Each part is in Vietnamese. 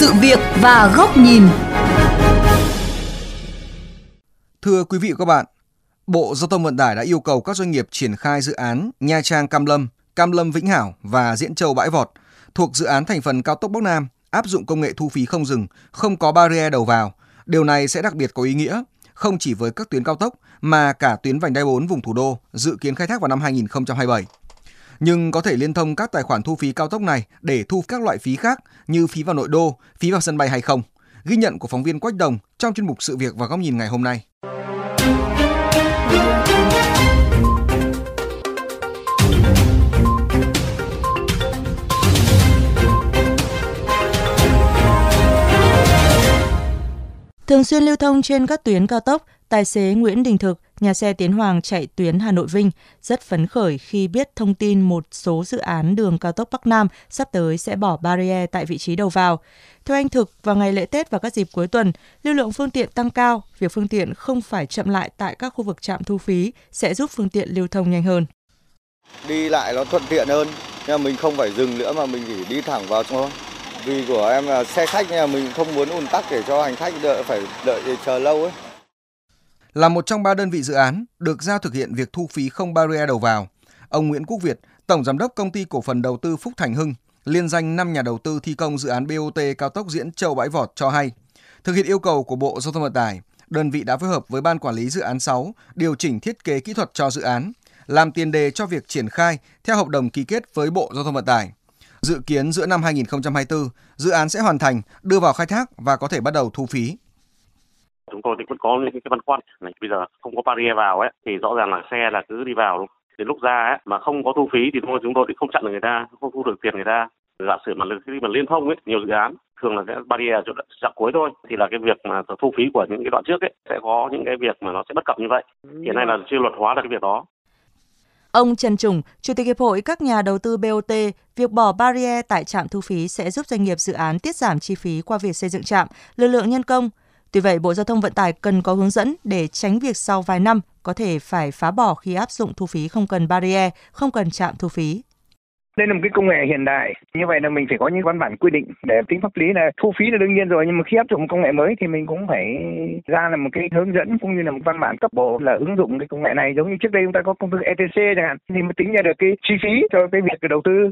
sự việc và góc nhìn. Thưa quý vị và các bạn, Bộ Giao thông Vận tải đã yêu cầu các doanh nghiệp triển khai dự án Nha Trang Cam Lâm, Cam Lâm Vĩnh Hảo và Diễn Châu Bãi Vọt thuộc dự án thành phần cao tốc Bắc Nam áp dụng công nghệ thu phí không dừng, không có barrier đầu vào. Điều này sẽ đặc biệt có ý nghĩa, không chỉ với các tuyến cao tốc mà cả tuyến vành đai 4 vùng thủ đô dự kiến khai thác vào năm 2027 nhưng có thể liên thông các tài khoản thu phí cao tốc này để thu các loại phí khác như phí vào nội đô, phí vào sân bay hay không. Ghi nhận của phóng viên Quách Đồng trong chuyên mục Sự việc và góc nhìn ngày hôm nay. Thường xuyên lưu thông trên các tuyến cao tốc, tài xế Nguyễn Đình Thực, nhà xe Tiến Hoàng chạy tuyến Hà Nội Vinh rất phấn khởi khi biết thông tin một số dự án đường cao tốc Bắc Nam sắp tới sẽ bỏ barrier tại vị trí đầu vào. Theo anh Thực, vào ngày lễ Tết và các dịp cuối tuần, lưu lượng phương tiện tăng cao, việc phương tiện không phải chậm lại tại các khu vực trạm thu phí sẽ giúp phương tiện lưu thông nhanh hơn. Đi lại nó thuận tiện hơn, nhưng mình không phải dừng nữa mà mình chỉ đi thẳng vào thôi vì của em là xe khách nha mình không muốn ùn tắc để cho hành khách đợi phải đợi chờ lâu ấy. Là một trong ba đơn vị dự án được giao thực hiện việc thu phí không barrier đầu vào, ông Nguyễn Quốc Việt, tổng giám đốc công ty cổ phần đầu tư Phúc Thành Hưng, liên danh 5 nhà đầu tư thi công dự án BOT cao tốc Diễn Châu Bãi Vọt cho hay, thực hiện yêu cầu của Bộ Giao thông Vận tải, đơn vị đã phối hợp với ban quản lý dự án 6 điều chỉnh thiết kế kỹ thuật cho dự án, làm tiền đề cho việc triển khai theo hợp đồng ký kết với Bộ Giao thông Vận tải. Dự kiến giữa năm 2024, dự án sẽ hoàn thành, đưa vào khai thác và có thể bắt đầu thu phí. Chúng tôi thì vẫn có những cái băn khoăn này bây giờ không có barrier vào ấy thì rõ ràng là xe là cứ đi vào đến lúc ra ấy mà không có thu phí thì thôi chúng tôi thì không chặn được người ta, không thu được tiền người ta. Giả sử mà khi mà liên thông ấy nhiều dự án thường là sẽ barrier chỗ chặng cuối thôi thì là cái việc mà thu phí của những cái đoạn trước ấy sẽ có những cái việc mà nó sẽ bất cập như vậy. Hiện nay là chưa luật hóa được cái việc đó. Ông Trần Trùng, Chủ tịch Hiệp hội các nhà đầu tư BOT, việc bỏ barrier tại trạm thu phí sẽ giúp doanh nghiệp dự án tiết giảm chi phí qua việc xây dựng trạm, lực lượng nhân công. Tuy vậy, Bộ Giao thông Vận tải cần có hướng dẫn để tránh việc sau vài năm có thể phải phá bỏ khi áp dụng thu phí không cần barrier, không cần trạm thu phí. Đây là một cái công nghệ hiện đại. Như vậy là mình phải có những văn bản quy định để tính pháp lý là thu phí là đương nhiên rồi nhưng mà khi áp dụng công nghệ mới thì mình cũng phải ra là một cái hướng dẫn cũng như là một văn bản cấp bộ là ứng dụng cái công nghệ này giống như trước đây chúng ta có công thức ETC chẳng hạn thì mới tính ra được cái chi phí cho cái việc đầu tư.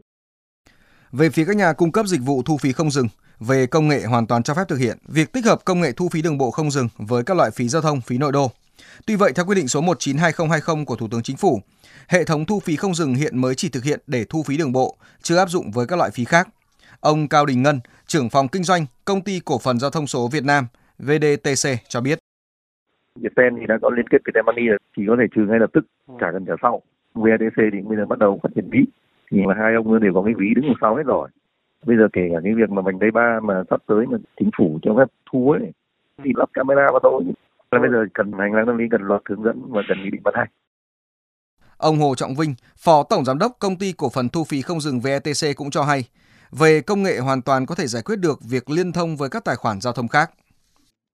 Về phía các nhà cung cấp dịch vụ thu phí không dừng, về công nghệ hoàn toàn cho phép thực hiện việc tích hợp công nghệ thu phí đường bộ không dừng với các loại phí giao thông, phí nội đô. Tuy vậy, theo quyết định số 192020 của Thủ tướng Chính phủ, hệ thống thu phí không dừng hiện mới chỉ thực hiện để thu phí đường bộ, chưa áp dụng với các loại phí khác. Ông Cao Đình Ngân, trưởng phòng kinh doanh công ty cổ phần giao thông số Việt Nam VDTC cho biết. Viettel thì đã có liên kết Viettel Money chỉ có thể trừ ngay lập tức, trả cần trả sau. VDTC thì bây giờ bắt đầu phát triển ví, thì mà hai ông đều có cái ví đứng đằng sau hết rồi. Bây giờ kể cả cái việc mà vành đai ba mà sắp tới mà chính phủ cho phép thu ấy thì lắp camera vào thôi. Bây giờ cần hành lang pháp lý cần luật hướng dẫn và cần nghị định ban hành. Ông Hồ Trọng Vinh, Phó Tổng Giám đốc Công ty Cổ phần Thu phí không dừng VETC cũng cho hay, về công nghệ hoàn toàn có thể giải quyết được việc liên thông với các tài khoản giao thông khác.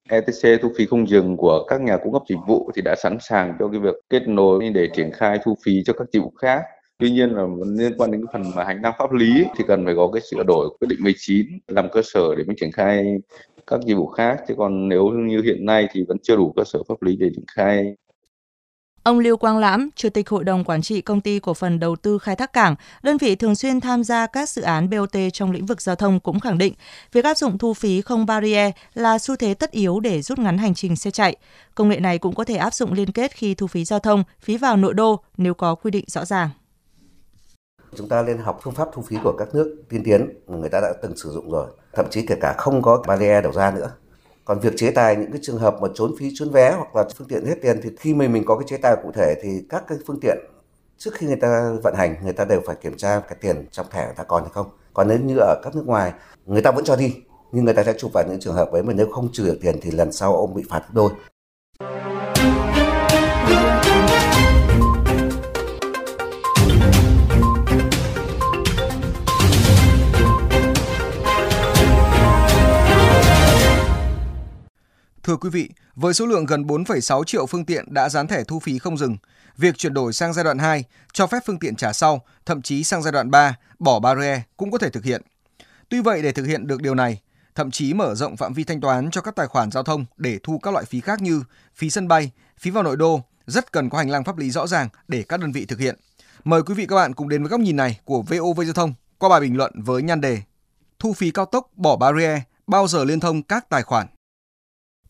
ETC thu phí không dừng của các nhà cung cấp dịch vụ thì đã sẵn sàng cho cái việc kết nối để triển khai thu phí cho các dịch vụ khác. Tuy nhiên là liên quan đến cái phần mà hành lang pháp lý thì cần phải có cái sửa đổi quyết định 19 làm cơ sở để mình triển khai các dịch vụ khác chứ còn nếu như hiện nay thì vẫn chưa đủ cơ sở pháp lý để triển khai Ông Lưu Quang Lãm, Chủ tịch Hội đồng Quản trị Công ty Cổ phần Đầu tư Khai thác Cảng, đơn vị thường xuyên tham gia các dự án BOT trong lĩnh vực giao thông cũng khẳng định, việc áp dụng thu phí không barrier là xu thế tất yếu để rút ngắn hành trình xe chạy. Công nghệ này cũng có thể áp dụng liên kết khi thu phí giao thông, phí vào nội đô nếu có quy định rõ ràng. Chúng ta lên học phương pháp thu phí của các nước tiên tiến, người ta đã từng sử dụng rồi, thậm chí kể cả không có barrier đầu ra nữa. Còn việc chế tài những cái trường hợp mà trốn phí trốn vé hoặc là phương tiện hết tiền thì khi mình mình có cái chế tài cụ thể thì các cái phương tiện trước khi người ta vận hành người ta đều phải kiểm tra cái tiền trong thẻ người ta còn hay không. Còn nếu như ở các nước ngoài người ta vẫn cho đi nhưng người ta sẽ chụp vào những trường hợp ấy mà nếu không trừ được tiền thì lần sau ông bị phạt đôi. Thưa quý vị, với số lượng gần 4,6 triệu phương tiện đã dán thẻ thu phí không dừng, việc chuyển đổi sang giai đoạn 2 cho phép phương tiện trả sau, thậm chí sang giai đoạn 3 bỏ barrier cũng có thể thực hiện. Tuy vậy để thực hiện được điều này, thậm chí mở rộng phạm vi thanh toán cho các tài khoản giao thông để thu các loại phí khác như phí sân bay, phí vào nội đô, rất cần có hành lang pháp lý rõ ràng để các đơn vị thực hiện. Mời quý vị các bạn cùng đến với góc nhìn này của VOV Giao thông qua bài bình luận với nhan đề Thu phí cao tốc bỏ barrier bao giờ liên thông các tài khoản.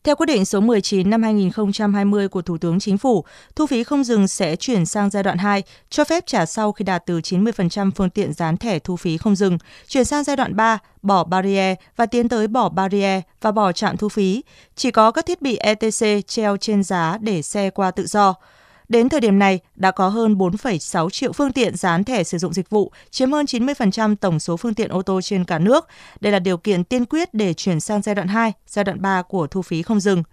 Theo quyết định số 19 năm 2020 của Thủ tướng Chính phủ, thu phí không dừng sẽ chuyển sang giai đoạn 2, cho phép trả sau khi đạt từ 90% phương tiện dán thẻ thu phí không dừng, chuyển sang giai đoạn 3, bỏ barrier và tiến tới bỏ barrier và bỏ trạm thu phí. Chỉ có các thiết bị ETC treo trên giá để xe qua tự do. Đến thời điểm này, đã có hơn 4,6 triệu phương tiện dán thẻ sử dụng dịch vụ, chiếm hơn 90% tổng số phương tiện ô tô trên cả nước. Đây là điều kiện tiên quyết để chuyển sang giai đoạn 2, giai đoạn 3 của thu phí không dừng.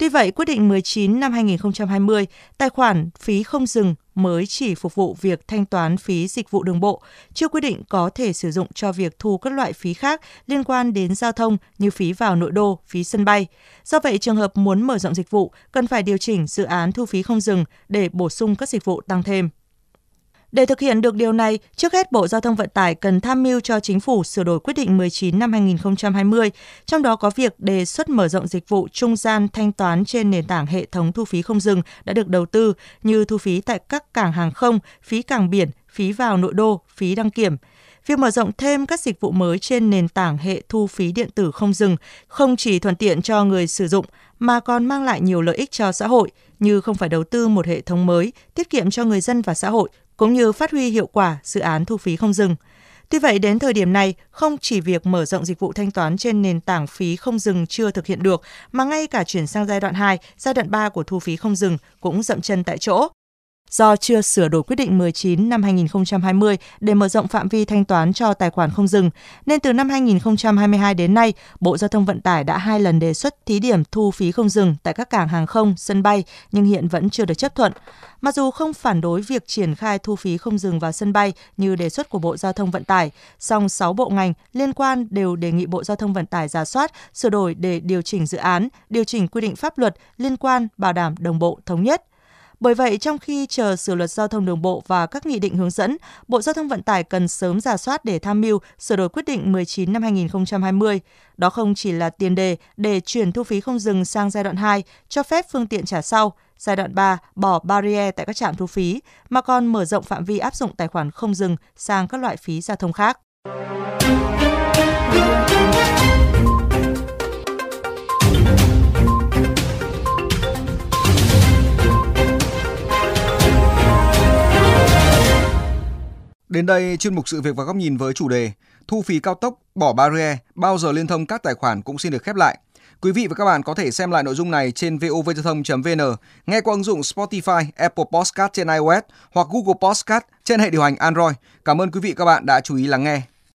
Tuy vậy, quyết định 19 năm 2020, tài khoản phí không dừng mới chỉ phục vụ việc thanh toán phí dịch vụ đường bộ, chưa quy định có thể sử dụng cho việc thu các loại phí khác liên quan đến giao thông như phí vào nội đô, phí sân bay. Do vậy, trường hợp muốn mở rộng dịch vụ, cần phải điều chỉnh dự án thu phí không dừng để bổ sung các dịch vụ tăng thêm. Để thực hiện được điều này, trước hết Bộ Giao thông Vận tải cần tham mưu cho Chính phủ sửa đổi quyết định 19 năm 2020, trong đó có việc đề xuất mở rộng dịch vụ trung gian thanh toán trên nền tảng hệ thống thu phí không dừng đã được đầu tư như thu phí tại các cảng hàng không, phí cảng biển, phí vào nội đô, phí đăng kiểm. Việc mở rộng thêm các dịch vụ mới trên nền tảng hệ thu phí điện tử không dừng không chỉ thuận tiện cho người sử dụng mà còn mang lại nhiều lợi ích cho xã hội như không phải đầu tư một hệ thống mới, tiết kiệm cho người dân và xã hội cũng như phát huy hiệu quả dự án thu phí không dừng. Tuy vậy, đến thời điểm này, không chỉ việc mở rộng dịch vụ thanh toán trên nền tảng phí không dừng chưa thực hiện được, mà ngay cả chuyển sang giai đoạn 2, giai đoạn 3 của thu phí không dừng cũng dậm chân tại chỗ do chưa sửa đổi quyết định 19 năm 2020 để mở rộng phạm vi thanh toán cho tài khoản không dừng, nên từ năm 2022 đến nay, Bộ Giao thông Vận tải đã hai lần đề xuất thí điểm thu phí không dừng tại các cảng hàng không, sân bay, nhưng hiện vẫn chưa được chấp thuận. Mặc dù không phản đối việc triển khai thu phí không dừng vào sân bay như đề xuất của Bộ Giao thông Vận tải, song 6 bộ ngành liên quan đều đề nghị Bộ Giao thông Vận tải giả soát, sửa đổi để điều chỉnh dự án, điều chỉnh quy định pháp luật liên quan bảo đảm đồng bộ thống nhất. Bởi vậy, trong khi chờ sửa luật giao thông đường bộ và các nghị định hướng dẫn, Bộ Giao thông Vận tải cần sớm giả soát để tham mưu sửa đổi quyết định 19 năm 2020. Đó không chỉ là tiền đề để chuyển thu phí không dừng sang giai đoạn 2, cho phép phương tiện trả sau, giai đoạn 3 bỏ barrier tại các trạm thu phí, mà còn mở rộng phạm vi áp dụng tài khoản không dừng sang các loại phí giao thông khác. Đến đây, chuyên mục sự việc và góc nhìn với chủ đề Thu phí cao tốc, bỏ barrier, bao giờ liên thông các tài khoản cũng xin được khép lại. Quý vị và các bạn có thể xem lại nội dung này trên vovgiao thông.vn, nghe qua ứng dụng Spotify, Apple Podcast trên iOS hoặc Google Podcast trên hệ điều hành Android. Cảm ơn quý vị và các bạn đã chú ý lắng nghe.